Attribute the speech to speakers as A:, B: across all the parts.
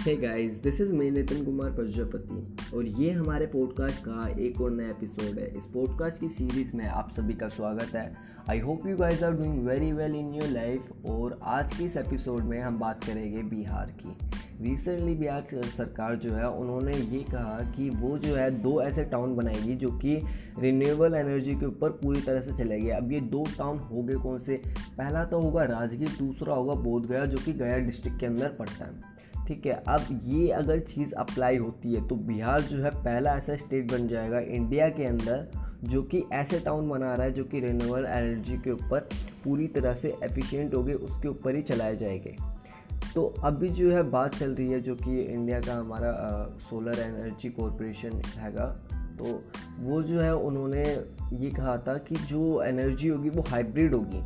A: Hey guys this is me Nitin Kumar Prajapati और ये हमारे पॉडकास्ट का एक और नया एपिसोड है। इस पॉडकास्ट की सीरीज़ में आप सभी का स्वागत है। I hope you guys are doing very well in your life और आज की इस एपिसोड में हम बात करेंगे बिहार की। रिसेंटली बिहार सरकार जो है, उन्होंने ये कहा कि वो जो है, दो ऐसे टाउन बनाएगी जो कि रिन्यूएबल एनर्जी के ऊपर पूरी तरह से चलेगी। अब ये दो टाउन हो गए कौन से? पहला तो होगा राजगीर, दूसरा होगा बोधगया, जो कि गया डिस्ट्रिक्ट के अंदर पड़ता है। ठीक है, अब ये अगर चीज़ अप्लाई होती है तो बिहार जो है पहला ऐसा स्टेट बन जाएगा इंडिया के अंदर, जो कि ऐसे टाउन बना रहा है, जो कि रिन्यूएबल एनर्जी के ऊपर पूरी तरह से एफिशिएंट हो गए उसके ऊपर ही चलाए जाएँगे। तो अभी जो है बात चल रही है, जो कि इंडिया का हमारा सोलर एनर्जी कॉरपोरेशन हैगा तो वो जो है उन्होंने ये कहा था कि जो एनर्जी होगी वो हाइब्रिड होगी।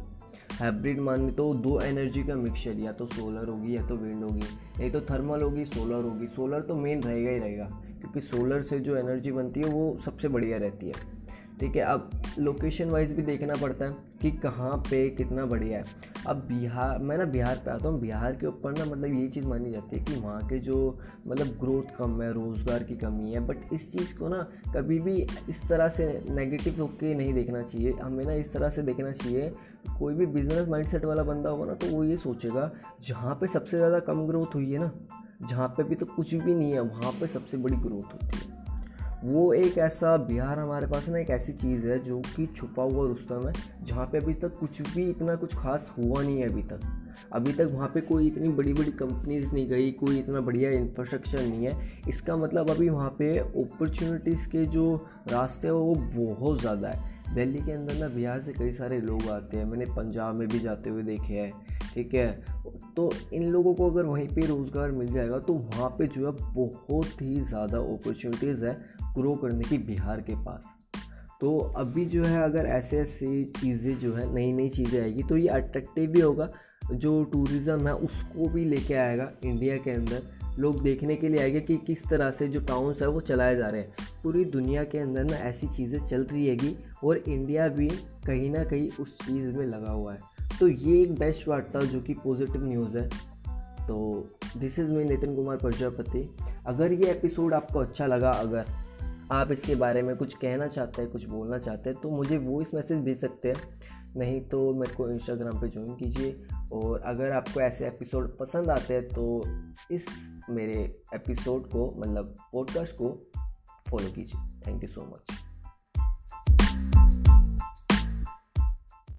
A: हाइब्रिड मान तो दो एनर्जी का मिक्सचर या तो सोलर होगी, या तो विंड होगी। या तो थर्मल होगी सोलर होगी। सोलर तो मेन रहेगा ही रहेगा, क्योंकि सोलर से जो एनर्जी बनती है, वो सबसे बढ़िया रहती है। ठीक है, अब लोकेशन वाइज भी देखना पड़ता है कि कहाँ पे कितना बढ़िया है। अब बिहार, मैं ना बिहार पे आता हूँ, बिहार के ऊपर ना मतलब ये चीज़ मानी जाती है कि वहाँ के जो मतलब ग्रोथ कम है, रोज़गार की कमी है बट इस चीज़ को ना कभी भी इस तरह से नेगेटिव होकर नहीं देखना चाहिए। हमें ना इस तरह से देखना चाहिए, कोई भी बिज़नेस माइंडसेट वाला बंदा होगा ना तो वो ये सोचेगा, जहाँ पे सबसे ज़्यादा कम ग्रोथ हुई है ना, जहाँ पे भी तो कुछ भी नहीं है, वहाँ पे सबसे बड़ी ग्रोथ होती है। वो एक ऐसा बिहार हमारे पास ना एक ऐसी चीज़ है जो कि छुपा हुआ रुस्तम है, जहाँ पे अभी तक कुछ भी इतना कुछ खास हुआ नहीं है अभी तक। अभी तक वहाँ पे कोई इतनी बड़ी बड़ी कंपनीज़ नहीं गई, कोई इतना बढ़िया इंफ्रास्ट्रक्चर नहीं है। इसका मतलब अभी वहाँ पे अपॉर्चुनिटीज़ के जो रास्ते हैं, वो बहुत ज़्यादा है। दिल्ली के अंदर ना बिहार से कई सारे लोग आते हैं। मैंने पंजाब में भी जाते हुए देखे हैं। ठीक है? तो इन लोगों को अगर वहीं पे रोज़गार मिल जाएगा तो वहाँ पे जो है बहुत ही ज़्यादा अपॉर्चुनिटीज़ है ग्रो करने की बिहार के पास। तो अभी जो है अगर ऐसे ऐसी चीज़ें जो है नई नई चीज़ें आएगी तो ये अट्रैक्टिव भी होगा। जो टूरिज़म है, उसको भी लेके आएगा इंडिया के अंदर। लोग देखने के लिए आएँगे कि किस तरह से जो टाउन्स है, वो चलाए जा रहे हैं। पूरी दुनिया के अंदर ना ऐसी चीज़ें चल रही हैगी और इंडिया भी कहीं ना कहीं उस चीज़ में लगा हुआ है। तो ये एक बेस्ट था जो कि पॉजिटिव न्यूज़ है। तो this is me Nitin Kumar Prajapati. अगर ये एपिसोड आपको अच्छा लगा, अगर आप इसके बारे में कुछ कहना चाहते हैं, कुछ बोलना चाहते हैं तो मुझे वॉइस मैसेज भेज सकते हैं। नहीं तो मेरे को इंस्टाग्राम पे ज्वाइन कीजिए। और अगर आपको ऐसे एपिसोड पसंद आते हैं तो इस मेरे एपिसोड को मतलब पॉडकास्ट को फॉलो कीजिए। Thank you so much